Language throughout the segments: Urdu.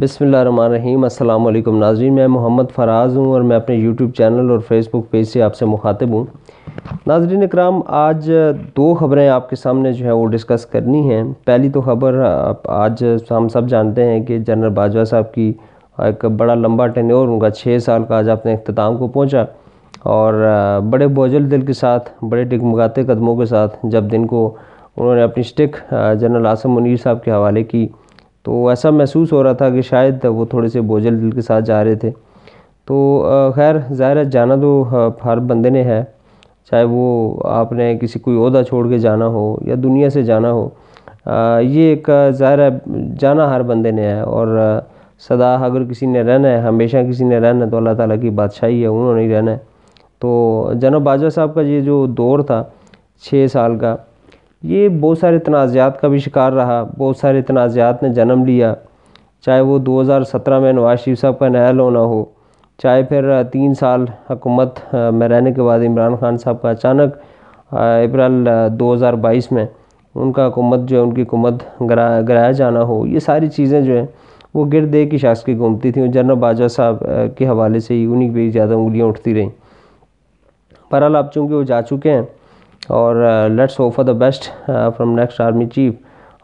بسم اللہ الرحمن الرحیم۔ السلام علیکم ناظرین، میں محمد فراز ہوں اور میں اپنے یوٹیوب چینل اور فیس بک پیج سے آپ سے مخاطب ہوں۔ ناظرین اکرام، آج دو خبریں آپ کے سامنے جو ہے وہ ڈسکس کرنی ہیں۔ پہلی تو خبر آج ہم سب جانتے ہیں کہ جنرل باجوہ صاحب کی ایک بڑا لمبا ٹینیور ان کا چھ سال کا آج اپنے اختتام کو پہنچا۔ اور بڑے بوجھل دل کے ساتھ، بڑے ٹکمگاتے قدموں کے ساتھ جب دن کو انہوں نے اپنی سٹک جنرل آسم منیر صاحب کے حوالے کی۔ تو ایسا محسوس ہو رہا تھا کہ شاید وہ تھوڑے سے بوجھل دل کے ساتھ جا رہے تھے۔ تو خیر، ظاہر ہے، جانا تو ہر بندے نے ہے۔ چاہے وہ آپ نے کسی کوئی عہدہ چھوڑ کے جانا ہو یا دنیا سے جانا ہو۔ یہ ایک، ظاہر ہے، جانا ہر بندے نے ہے۔ اور سدا اگر کسی نے رہنا ہے، ہمیشہ کسی نے رہنا ہے، تو اللہ تعالیٰ کی بادشاہی ہے، انہوں نے ہی رہنا ہے۔ تو جناب باجوہ صاحب کا یہ جو دور تھا، چھ سال کا یہ بہت سارے تنازعات کا بھی شکار رہا۔ بہت سارے تنازعات نے جنم لیا۔ چاہے وہ دو ہزار سترہ میں نواز شریف صاحب کا نیا ہونا ہو، چاہے پھر تین سال حکومت میں رہنے کے بعد عمران خان صاحب کا اچانک اپریل دو ہزار بائیس میں ان کا حکومت جو ہے، ان کی حکومت گرایا جانا ہو۔ یہ ساری چیزیں جو ہیں، وہ گرد ایک ہی شخص کی گھومتی تھیں۔ جنرل باجوہ صاحب کے حوالے سے ہی انہیں پہ زیادہ انگلیاں اٹھتی رہیں۔ بہرحال آپ چونکہ وہ جا چکے ہیں اور let's hope for the best from next army chief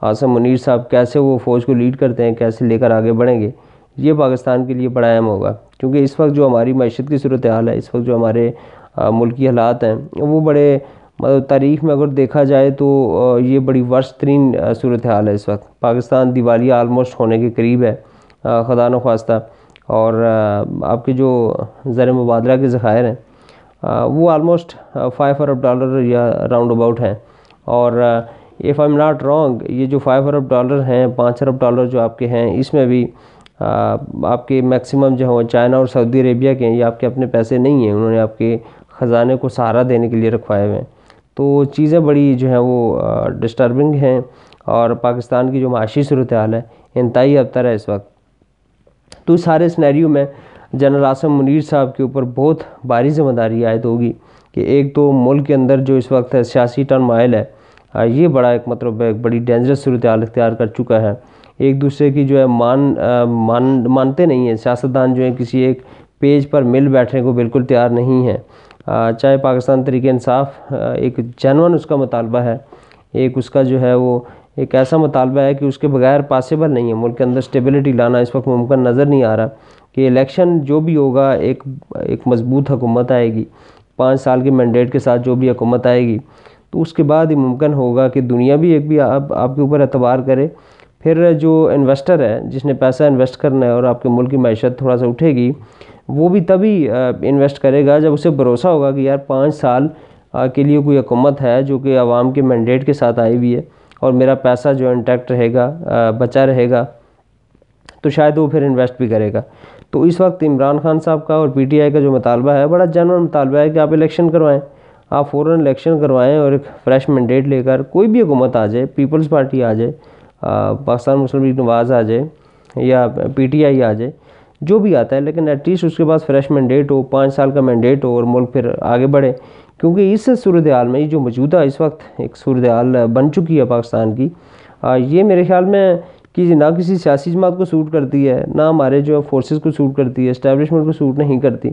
Asim Munir صاحب، کیسے وہ فوج کو لیڈ کرتے ہیں، کیسے لے کر آگے بڑھیں گے، یہ پاکستان کے لیے بڑا اہم ہوگا۔ کیونکہ اس وقت جو ہماری معیشت کی صورتحال ہے، اس وقت جو ہمارے ملکی حالات ہیں، وہ بڑے مطلب تاریخ میں اگر دیکھا جائے تو یہ بڑی ورس ترین صورتحال ہے اس وقت۔ پاکستان دیوالیہ آلموسٹ ہونے کے قریب ہے خدا نخواستہ۔ اور آپ کے جو زر مبادلہ کے ذخائر ہیں وہ آلموسٹ فائیو ارب ڈالر یا راؤنڈ اباؤٹ ہیں۔ اور if I am not wrong یہ جو فائیو ارب ڈالر ہیں، پانچ ارب ڈالر جو آپ کے ہیں، اس میں بھی آپ کے میکسیمم جو ہیں چائنا اور سعودی عربیہ کے ہیں۔ یہ آپ کے اپنے پیسے نہیں ہیں، انہوں نے آپ کے خزانے کو سہارا دینے کے لیے رکھوائے ہوئے ہیں۔ تو چیزیں بڑی جو ہیں وہ ڈسٹربنگ ہیں۔ اور پاکستان کی جو معاشی صورتحال ہے، انتہائی ابتر ہے اس وقت۔ تو سارے سنیریو میں جنرل آسم منیر صاحب کے اوپر بہت باری ذمہ داری عائد ہوگی کہ ایک تو ملک کے اندر جو اس وقت سیاسی ٹرن مائل ہے یہ بڑا ایک مطلب ایک بڑی ڈینجرس صورتحال اختیار کر چکا ہے۔ ایک دوسرے کی جو ہے مان مان، مانتے نہیں ہیں، سیاستدان جو ہیں کسی ایک پیج پر مل بیٹھنے کو بالکل تیار نہیں ہے چاہے پاکستان طریقہ انصاف ایک جنون اس کا مطالبہ ہے۔ ایک اس کا جو ہے وہ ایک ایسا مطالبہ ہے کہ اس کے بغیر پاسبل نہیں ہے۔ ملک کے اندر سٹیبلٹی لانا اس وقت ممکن نظر نہیں آ رہا۔ کہ الیکشن جو بھی ہوگا، ایک ایک مضبوط حکومت آئے گی۔ پانچ سال کے مینڈیٹ کے ساتھ جو بھی حکومت آئے گی، تو اس کے بعد ہی ممکن ہوگا کہ دنیا بھی ایک بھی آپ آپ کے اوپر اعتبار کرے۔ پھر جو انویسٹر ہے، جس نے پیسہ انویسٹ کرنا ہے اور آپ کے ملک کی معیشت تھوڑا سا اٹھے گی، وہ بھی تبھی انویسٹ کرے گا۔ جب اسے بھروسہ ہوگا کہ یار پانچ سال کے لیے کوئی حکومت ہے جو کہ عوام کے مینڈیٹ کے ساتھ آئی ہوئی ہے اور میرا پیسہ جو انٹیکٹ رہے گا بچا رہے گا تو شاید وہ پھر انویسٹ بھی کرے گا۔ تو اس وقت عمران خان صاحب کا اور پی ٹی آئی کا جو مطالبہ ہے، بڑا جنرل مطالبہ ہے کہ آپ الیکشن کروائیں۔ آپ فوراً الیکشن کروائیں اور ایک فریش مینڈیٹ لے کر کوئی بھی حکومت آ جائے پیپلز پارٹی آ جائے پاکستان مسلم لیگ نواز آ جائے یا پی ٹی آئی آ جائے، جو بھی آتا ہے، لیکن ایٹ لیسٹ اس کے پاس فریش مینڈیٹ ہو، پانچ سال کا مینڈیٹ ہو اور ملک پھر آگے بڑھے۔ کیونکہ اس صورتحال میں، یہ جو موجودہ اس وقت ایک صورتحال بن چکی ہے پاکستان کی یہ میرے خیال میں کہ نہ کسی سیاسی جماعت کو سوٹ کرتی ہے، نہ ہمارے جو فورسز کو سوٹ کرتی ہے اسٹیبلشمنٹ کو سوٹ نہیں کرتی۔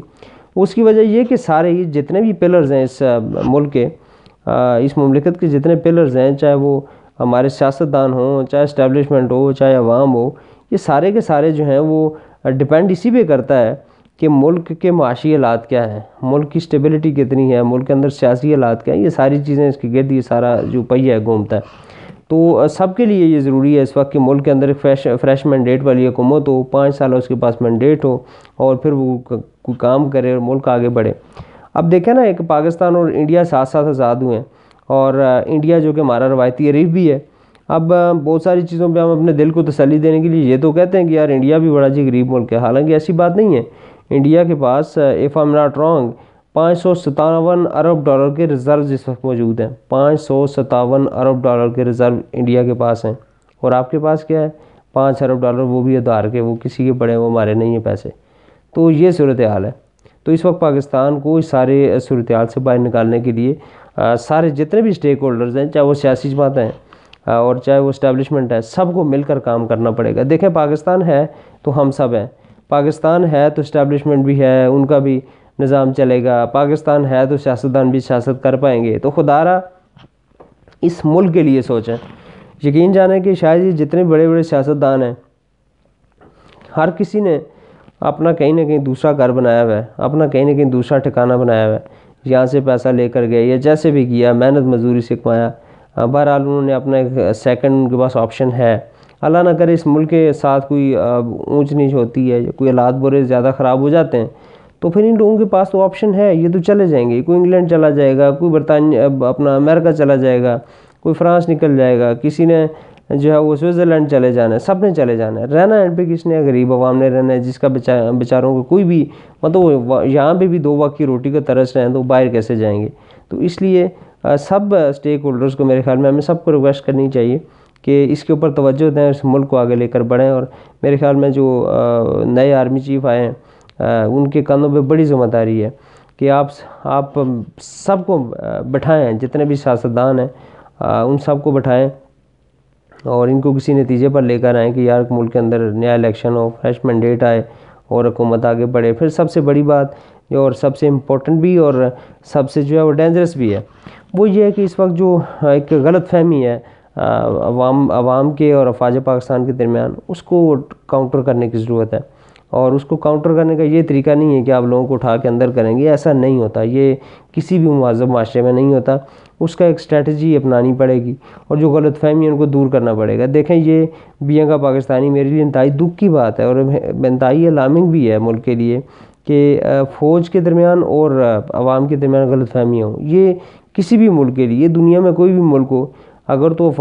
اس کی وجہ یہ کہ سارے یہ جتنے بھی پلرز ہیں اس ملک کے اس مملکت کے جتنے پلرز ہیں، چاہے وہ ہمارے سیاستدان ہوں، چاہے اسٹیبلشمنٹ ہو، چاہے عوام ہو، یہ سارے کے سارے جو ہیں وہ ڈپینڈ اسی پہ کرتا ہے کہ ملک کے معاشی حالات کیا ہیں۔ ملک کی اسٹیبلٹی کتنی ہے، ملک کے اندر سیاسی حالات کیا ہیں، یہ ساری چیزیں اس کی گرد، یہ سارا جو پہیہ ہے، گھومتا ہے۔ تو سب کے لیے یہ ضروری ہے اس وقت کہ ملک کے اندر فریش فریش مینڈیٹ والی حکومت ہو، پانچ سال اس کے پاس مینڈیٹ ہو اور پھر وہ کوئی کام کرے اور ملک آگے بڑھے۔ اب دیکھیں نا، ایک پاکستان اور انڈیا ساتھ ساتھ آزاد ہوئے ہیں اور انڈیا جو کہ ہمارا روایتی عریف بھی ہے۔ اب بہت ساری چیزوں پہ ہم اپنے دل کو تسلی دینے کے لیے یہ تو کہتے ہیں کہ یار انڈیا بھی بڑا جی غریب ملک ہے۔ حالانکہ ایسی بات نہیں ہے۔ انڈیا کے پاس ایف ایم ناٹ رانگ پانچ سو ستاون ارب ڈالر کے ریزرو اس وقت موجود ہیں۔ پانچ سو ستاون ارب ڈالر کے ریزرو انڈیا کے پاس ہیں۔ اور آپ کے پاس کیا ہے؟ پانچ ارب ڈالر وہ بھی ادھار کے، وہ کسی کے پڑے وہ ہمارے نہیں ہیں پیسے۔ تو یہ صورتحال ہے۔ تو اس وقت پاکستان کو اس سارے صورتحال سے باہر نکالنے کے لیے سارے جتنے بھی اسٹیک ہولڈرز ہیں، چاہے وہ سیاسی جماعتیں ہیں اور چاہے وہ اسٹیبلشمنٹ ہے، سب کو مل کر کام کرنا پڑے گا۔ دیکھیں، پاکستان ہے تو ہم سب ہیں۔ پاکستان ہے تو اسٹیبلشمنٹ بھی ہے، ان کا بھی۔ نظام چلے گا، پاکستان ہے تو سیاستدان بھی سیاست کر پائیں گے۔ تو خدا را اس ملک کے لیے سوچیں۔ یقین جانے کہ شاید یہ جتنے بڑے بڑے سیاستدان ہیں، ہر کسی نے اپنا کہیں نہ کہیں دوسرا گھر بنایا ہوا ہے، اپنا کہیں نہ کہیں دوسرا ٹھکانہ بنایا ہوا ہے۔ یہاں سے پیسہ لے کر گئے یا جیسے بھی کیا، محنت مزدوری سے کمایا بہرحال انہوں نے اپنا ایک سیکنڈ ان کے پاس آپشن ہے۔ اللہ نہ کرے اس ملک کے ساتھ کوئی اونچ نیچ ہوتی ہے یا کوئی حالات برے زیادہ خراب ہو جاتے ہیں۔ تو پھر ان لوگوں کے پاس تو آپشن ہے، یہ تو چلے جائیں گے۔ کوئی انگلینڈ چلا جائے گا، کوئی برطانیہ اپنا امریکہ چلا جائے گا، کوئی فرانس نکل جائے گا، کسی نے جو ہے وہ سوئٹزرلینڈ چلے جانا ہے، سب نے چلے جانا ہے۔ رہنا ہے پہ، کس نے؟ غریب عوام نے رہنا ہے، جس کا بیچاروں کو کوئی بھی مطلب یہاں پہ بھی دو وقت کی روٹی کا ترس رہے ہیں، تو باہر کیسے جائیں گے؟ تو اس لیے سب اسٹیک ہولڈرز کو میرے خیال میں ہمیں سب کو ریکویسٹ کرنی چاہیے کہ اس کے اوپر توجہ دیں، اس ملک کو آگے لے کر بڑھیں۔ اور میرے خیال میں جو نئے آرمی چیف آئے ہیں ان کے کانوں پہ بڑی ذمہ داری ہے کہ آپ آپ سب کو بٹھائیں، جتنے بھی سیاستدان ہیں ان سب کو بٹھائیں اور ان کو کسی نتیجے پر لے کر آئیں کہ یار ملک کے اندر نیا الیکشن ہو، فریش مینڈیٹ آئے اور حکومت آگے بڑھے۔ پھر سب سے بڑی بات اور سب سے امپورٹنٹ بھی اور سب سے جو ہے وہ ڈینجرس بھی ہے۔ وہ یہ ہے کہ اس وقت جو ایک غلط فہمی ہے عوام عوام کے اور افواج پاکستان کے درمیان، اس کو کاؤنٹر کرنے کی ضرورت ہے۔ اور اس کو کاؤنٹر کرنے کا یہ طریقہ نہیں ہے کہ آپ لوگوں کو اٹھا کے اندر کریں گے، ایسا نہیں ہوتا۔ یہ کسی بھی معذب معاشرے میں نہیں ہوتا۔ اس کا ایک اسٹریٹجی اپنانی پڑے گی اور جو غلط فہمی ہے ان کو دور کرنا پڑے گا۔ دیکھیں، یہ بیاں کا پاکستانی میرے لیے انتہائی دکھ کی بات ہے اور انتہائی الارمنگ بھی ہے ملک کے لیے کہ فوج کے درمیان اور عوام کے درمیان غلط فہمیاں ہوں۔ یہ کسی بھی ملک کے لیے دنیا میں کوئی بھی ملک ہو اگر تو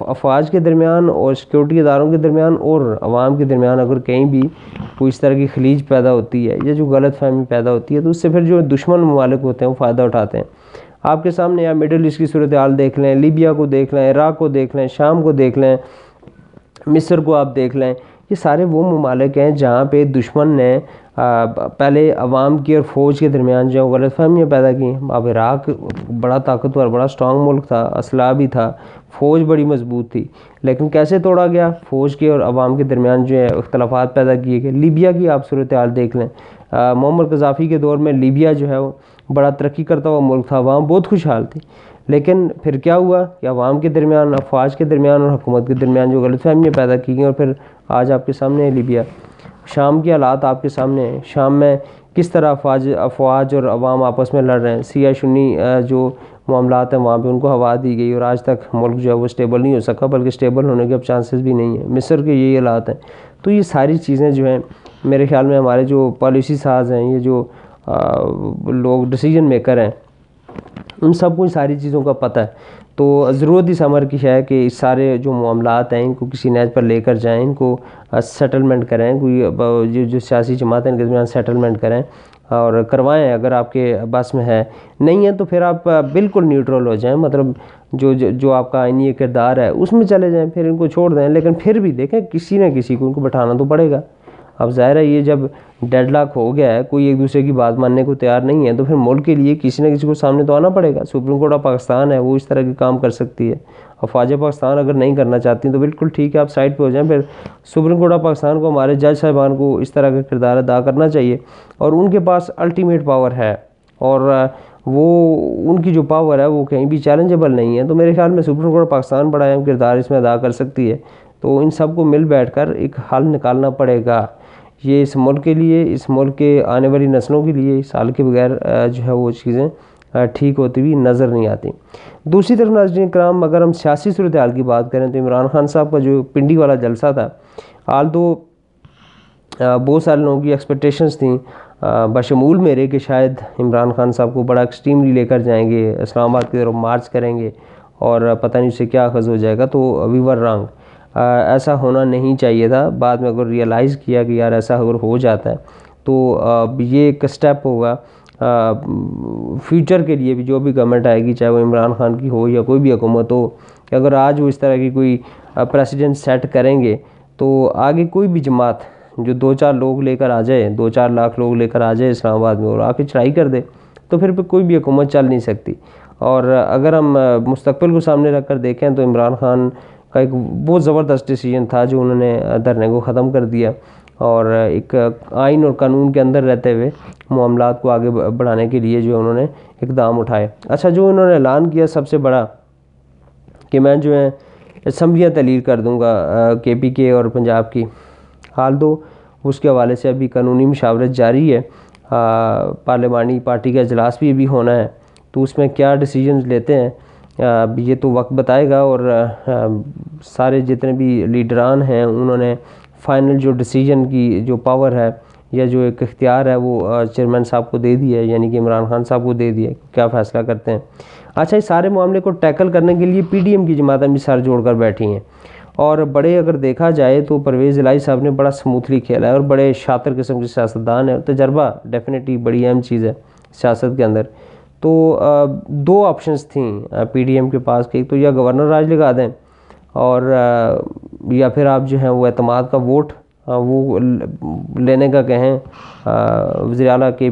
افواج کے درمیان اور سیکورٹی اداروں کے درمیان اور عوام کے درمیان اگر کہیں بھی کوئی اس طرح کی خلیج پیدا ہوتی ہے یا جو غلط فہمی پیدا ہوتی ہے تو اس سے پھر جو دشمن ممالک ہوتے ہیں وہ فائدہ اٹھاتے ہیں۔ آپ کے سامنے یا مڈل ایسٹ کی صورتحال دیکھ لیں لیبیا کو دیکھ لیں عراق کو دیکھ لیں، شام کو دیکھ لیں، مصر کو آپ دیکھ لیں، یہ سارے وہ ممالک ہیں جہاں پہ دشمن نے پہلے عوام کی اور فوج کے درمیان جو غلط فہمیاں پیدا کی اب عراق بڑا طاقتور، بڑا سٹرانگ ملک تھا، اسلحہ بھی تھا، فوج بڑی مضبوط تھی۔ لیکن کیسے توڑا گیا؟ فوج کے اور عوام کے درمیان جو ہے اختلافات پیدا کیے گئے۔ لیبیا کی آپ صورتحال دیکھ لیں۔ محمد قذافی کے دور میں لیبیا جو ہے وہ بڑا ترقی کرتا ہوا ملک تھا، عوام بہت خوشحال تھی۔ لیکن پھر کیا ہوا؟ کہ عوام کے درمیان افواج کے درمیان اور حکومت کے درمیان جو غلط فہمیاں پیدا کی گئیں اور پھر آج آپ کے سامنے ہے لیبیا۔ شام کے حالات آپ کے سامنے ہیں۔ شام میں کس طرح افواج افواج اور عوام آپس میں لڑ رہے ہیں؟ سیاہ شنی جو معاملات ہیں وہاں پہ ان کو ہوا دی گئی اور آج تک ملک جو ہے وہ اسٹیبل نہیں ہو سکا، بلکہ اسٹیبل ہونے کے اب چانسز بھی نہیں ہیں۔ مصر کے یہی حالات ہیں۔ تو یہ ساری چیزیں جو ہیں، میرے خیال میں ہمارے جو پالیسی ساز ہیں، یہ جو لوگ ڈیسیجن میکر ہیں، ان سب کو ساری چیزوں کا پتہ ہے۔ تو ضرورت اس عمر کی ہے کہ اس سارے جو معاملات ہیں، ان کو کسی نیز پر لے کر جائیں، ان کو سیٹلمنٹ کریں، کوئی جو سیاسی جماعتیں ان کے درمیان سیٹلمنٹ کریں اور کروائیں۔ اگر آپ کے بس میں ہے، نہیں ہے تو پھر آپ بالکل نیوٹرل ہو جائیں۔ مطلب جو جو آپ کا آئینی کردار ہے، اس میں چلے جائیں، پھر ان کو چھوڑ دیں۔ لیکن پھر بھی دیکھیں، کسی نہ کسی کو ان کو بٹھانا تو پڑے گا۔ اب ظاہر ہے یہ جب ڈیڈ لاک ہو گیا ہے، کوئی ایک دوسرے کی بات ماننے کو تیار نہیں ہے، تو پھر ملک کے لیے کسی نہ کسی کو سامنے تو آنا پڑے گا۔ سپریم کورٹ آف پاکستان ہے، وہ اس طرح کے کام کر سکتی ہے۔ افواج پاکستان اگر نہیں کرنا چاہتی تو بالکل ٹھیک ہے، آپ سائڈ پہ ہو جائیں۔ پھر سپریم کورٹ آف پاکستان کو ہمارے جج صاحبان کو اس طرح کا کردار ادا کرنا چاہیے۔ اور ان کے پاس الٹیمیٹ پاور ہے۔ اور وہ، ان کی جو پاور ہے، وہ کہیں بھی چیلنجبل نہیں ہے۔ تو میرے خیال میں سپریم کورٹ پاکستان بڑا اہم کردار اس میں ادا کر سکتی ہے۔ تو ان سب کو مل بیٹھ کر ایک حل نکالنا پڑے گا۔ یہ اس ملک کے لیے، اس ملک کے آنے والی نسلوں کے لیے اس حال کے بغیر جو ہے وہ چیزیں ٹھیک ہوتی ہوئی نظر نہیں آتی۔ دوسری طرف ناظرین کرام، اگر ہم سیاسی صورتحال کی بات کریں تو عمران خان صاحب کا جو پنڈی والا جلسہ تھا، حال تو بہت سارے لوگوں کی ایکسپیکٹیشنز تھیں۔ بشمول میرے کہ شاید عمران خان صاحب کو بڑا ایکسٹریملی لے کر جائیں گے، اسلام آباد کی طرف مارچ کریں گے اور پتہ نہیں اسے کیا خز ہو جائے گا۔ تو وی ور رانگ ایسا ہونا نہیں چاہیے تھا۔ بعد میں اگر ریئلائز کیا کہ یار ایسا اگر ہو جاتا ہے، تو یہ ایک سٹیپ ہوگا۔ فیوچر کے لیے بھی جو بھی گورنمنٹ آئے گی، چاہے وہ عمران خان کی ہو یا کوئی بھی حکومت ہو کہ اگر آج وہ اس طرح کی کوئی پریسیڈنٹ سیٹ کریں گے، تو آگے کوئی بھی جماعت جو دو چار لوگ لے کر آ جائے، دو چار لاکھ لوگ لے کر آ جائے اسلام آباد میں اور آ کے چڑھائی کر دے، تو پھر کوئی بھی حکومت چل نہیں سکتی۔ اور اگر ہم مستقبل کو سامنے رکھ کر دیکھیں تو عمران خان کا ایک بہت زبردست ڈیسیجن تھا جو انہوں نے دھرنے کو ختم کر دیا اور ایک آئین اور قانون کے اندر رہتے ہوئے معاملات کو آگے بڑھانے کے لیے جو انہوں نے اقدام اٹھائے۔ اچھا جو انہوں نے اعلان کیا سب سے بڑا کہ میں جو ہے اسمبلیاں تحلیل کر دوں گا کے پی کے اور پنجاب کی۔ حال دو، اس کے حوالے سے ابھی قانونی مشاورت جاری ہے۔ پارلیمانی پارٹی کا اجلاس بھی ابھی ہونا ہے۔ تو اس میں کیا ڈیسیجنز لیتے ہیں؟ یہ تو وقت بتائے گا اور سارے جتنے بھی لیڈران ہیں، انہوں نے فائنل جو ڈیسیجن کی، جو پاور ہے، یا جو ایک اختیار ہے، وہ چیئرمین صاحب کو دے دیا ہے یعنی کہ عمران خان صاحب کو دے دیا ہے۔ کیا فیصلہ کرتے ہیں؟ اچھا اس سارے معاملے کو ٹیکل کرنے کے لیے پی ڈی ایم کی جماعتیں بھی سر جوڑ کر بیٹھی ہیں۔ اور بڑے اگر دیکھا جائے تو پرویز الہی صاحب نے بڑا سموتھلی کھیلا ہے اور بڑے شاطر قسم کے سیاستدان ہیں۔ تجربہ ڈیفینیٹلی بڑی اہم چیز ہے سیاست کے اندر۔ تو دو آپشنز تھیں پی ڈی ایم کے پاس کہ ایک تو یا گورنر راج لگا دیں اور یا پھر آپ جو ہیں وہ اعتماد کا ووٹ وہ لینے کا کہیں وزیر اعلیٰ کے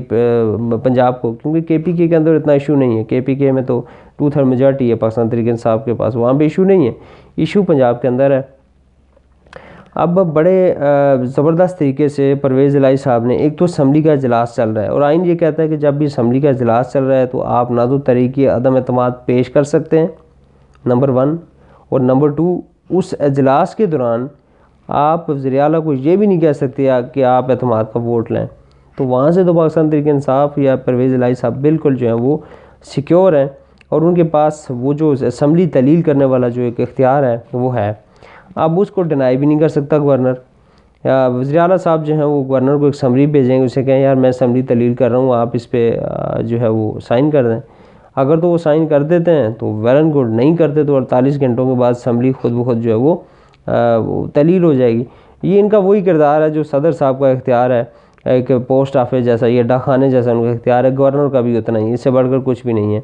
پنجاب کو، کیونکہ کے پی کے کے اندر اتنا ایشو نہیں ہے۔ کے پی کے میں تو ٹو تھرڈ میجارٹی ہے، پاکستان طریقے صاحب کے پاس، وہاں بھی ایشو نہیں ہے۔ ایشو پنجاب کے اندر ہے۔ اب بڑے زبردست طریقے سے پرویز الہی صاحب نے، ایک تو اسمبلی کا اجلاس چل رہا ہے اور آئین یہ کہتا ہے کہ جب بھی اسمبلی کا اجلاس چل رہا ہے تو آپ نہ تو طریقے، عدم اعتماد پیش کر سکتے ہیں، نمبر ون. اور نمبر ٹو، اس اجلاس کے دوران آپ وزیر اعلیٰ کو یہ بھی نہیں کہہ سکتے کہ آپ اعتماد کا ووٹ لیں۔ تو وہاں سے تو پاکستان طریقے انصاف یا پرویز الہی صاحب بالکل جو ہیں وہ سیکیور ہیں اور ان کے پاس وہ جو اسمبلی تلیل کرنے والا جو ایک اختیار ہے وہ ہے۔ اب اس کو ڈینائی بھی نہیں کر سکتا گورنر یا وزیر اعلیٰ صاحب جو ہیں وہ گورنر کو ایک سمری بھیجیں گے، اسے کہیں یار میں اسمبلی تلیل کر رہا ہوں، آپ اس پہ جو ہے وہ سائن کر دیں۔ اگر تو وہ سائن کر دیتے ہیں تو ویرن گڈ نہیں کرتے تو اڑتالیس گھنٹوں کے بعد اسمبلی خود بخود جو ہے وہ تلیل ہو جائے گی۔ یہ ان کا وہی کردار ہے جو صدر صاحب کا اختیار ہے۔ ایک پوسٹ آفس جیسا، یہ ڈاکخانے جیسا ان کا اختیار ہے۔ گورنر کا بھی اتنا ہی، اس سے بڑھ کر کچھ بھی نہیں ہے۔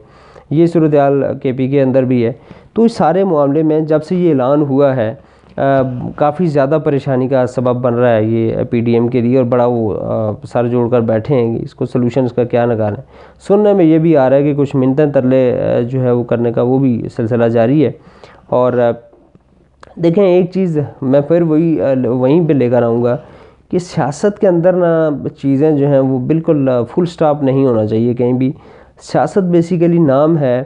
یہ صورتحال کے پی کے اندر بھی ہے۔ تو اس سارے معاملے میں جب سے یہ اعلان ہوا ہے کافی زیادہ پریشانی کا سبب بن رہا ہے یہ پی ڈی ایم کے لیے اور بڑا وہ سر جوڑ کر بیٹھے ہیں۔ اس کو سلوشن اس کا کیا نکالیں سننے میں یہ بھی آ رہا ہے کہ کچھ منتیں ترلے جو ہے وہ کرنے کا وہ بھی سلسلہ جاری ہے۔ اور دیکھیں ایک چیز میں پھر وہی وہیں پہ لے کر آؤں گا کہ سیاست کے اندر نا چیزیں جو ہیں وہ بالکل فل سٹاپ نہیں ہونا چاہیے کہیں بھی۔ سیاست بیسیکلی نام ہے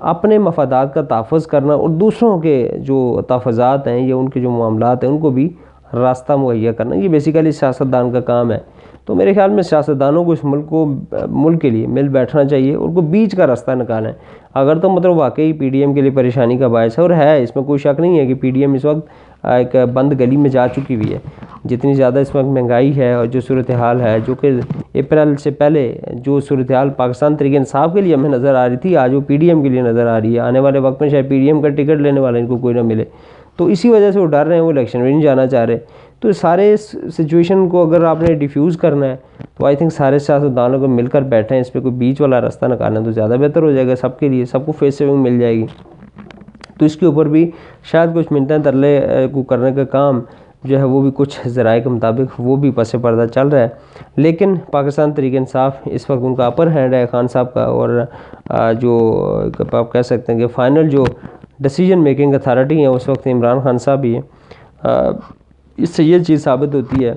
اپنے مفادات کا تحفظ کرنا اور دوسروں کے جو تحفظات ہیں یا ان کے جو معاملات ہیں ان کو بھی راستہ مہیا کرنا، یہ بیسیکلی سیاستدان کا کام ہے۔ تو میرے خیال میں سیاستدانوں کو اس ملک کو، ملک کے لیے، مل بیٹھنا چاہیے اور کو بیچ کا راستہ نکالیں اگر تو مطلب واقعی پی ڈی ایم کے لیے پریشانی کا باعث ہے، اور ہے، اس میں کوئی شک نہیں ہے کہ پی ڈی ایم اس وقت ایک بند گلی میں جا چکی ہوئی ہے۔ جتنی زیادہ اس وقت مہنگائی ہے اور جو صورتحال ہے، جو کہ اپریل سے پہلے جو صورتحال پاکستان طریقے انصاف کے لیے ہمیں نظر آ رہی تھی، آج وہ پی ڈی ایم کے لیے نظر آ رہی ہے۔ آنے والے وقت میں شاید پی ڈی ایم کا ٹکٹ لینے والا ان کو کوئی نہ ملے۔ تو اسی وجہ سے وہ ڈر رہے ہیں، وہ الیکشن بھی نہیں جانا چاہ رہے۔ تو سارے سچویشن کو اگر آپ نے ڈیفیوز کرنا ہے، تو آئی تھنک سارے سیاستدانوں کو مل کر بیٹھیں۔ اس پہ کوئی بیچ والا راستہ نکالنا تو زیادہ بہتر ہو جائے گا سب کے لیے۔ سب کو فیس سیونگ مل جائے گی۔ تو اس کے اوپر بھی شاید کچھ منتیں ترلے کو کرنے کا کام جو ہے وہ بھی کچھ ذرائع کے مطابق وہ بھی پس پردہ چل رہا ہے۔ لیکن پاکستان طریقہ انصاف اس وقت ان کا اپر ہینڈ ہے خان صاحب کا۔ اور جو آپ کہہ سکتے ہیں کہ فائنل جو ڈیسیجن میکنگ اتھارٹی ہیں، اس وقت عمران خان صاحب بھی ہیں۔ اس سے یہ چیز ثابت ہوتی ہے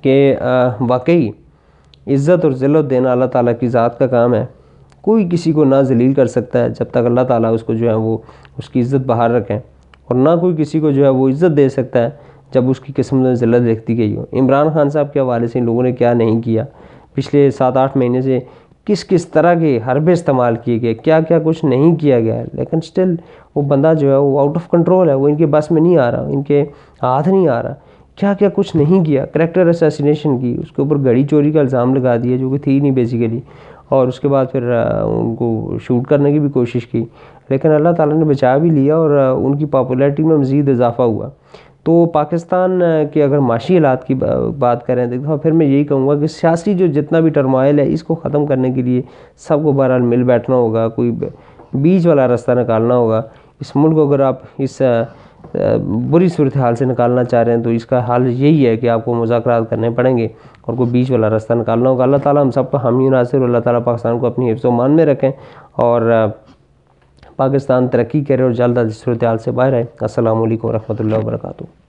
کہ واقعی عزت اور ذلت دینا اللہ تعالیٰ کی ذات کا کام ہے۔ کوئی کسی کو نہ ذلیل کر سکتا ہے جب تک اللہ تعالیٰ اس کو جو ہے وہ، اس کی عزت باہر رکھیں۔ اور نہ کوئی کسی کو جو ہے وہ عزت دے سکتا ہے جب اس کی قسم میں ذلت دیکھتی گئی ہو۔ عمران خان صاحب کے حوالے سے ان لوگوں نے کیا نہیں کیا۔ پچھلے سات آٹھ مہینے سے کس کس طرح کے حربے استعمال کیے گئے، کیا کیا کچھ نہیں کیا گیا ہے لیکن سٹل وہ بندہ جو ہے وہ آؤٹ آف کنٹرول ہے، وہ ان کے بس میں نہیں آ رہا، ان کے ہاتھ نہیں آ رہا۔ کیا کیا کچھ نہیں کیا کریکٹر اسیسینیشن کی، اس کے اوپر گھڑی چوری کا الزام لگا دیا جو کہ تھی نہیں بیسیکلی اور اس کے بعد پھر ان کو شوٹ کرنے کی بھی کوشش کی۔ لیکن اللہ تعالیٰ نے بچا بھی لیا اور ان کی پاپولیرٹی میں مزید اضافہ ہوا۔ تو پاکستان کے اگر معاشی حالات کی بات کریں تو پھر میں یہی کہوں گا کہ سیاسی جو جتنا بھی ٹرمائل ہے، اس کو ختم کرنے کے لیے سب کو بہرحال مل بیٹھنا ہوگا، کوئی بیچ والا راستہ نکالنا ہوگا۔ اس ملک کو اگر آپ اس بری صورتحال سے نکالنا چاہ رہے ہیں تو اس کا حال یہی ہے کہ آپ کو مذاکرات کرنے پڑیں گے اور کوئی بیچ والا راستہ نکالنا ہوگا۔ اللہ تعالیٰ ہم سب کو حامی ناصر اللہ تعالیٰ پاکستان کو اپنی حفظ و مان میں رکھیں اور پاکستان ترقی کرے اور جلد از صورتحال سے باہر آئے۔ السلام علیکم ورحمۃ اللہ وبرکاتہ۔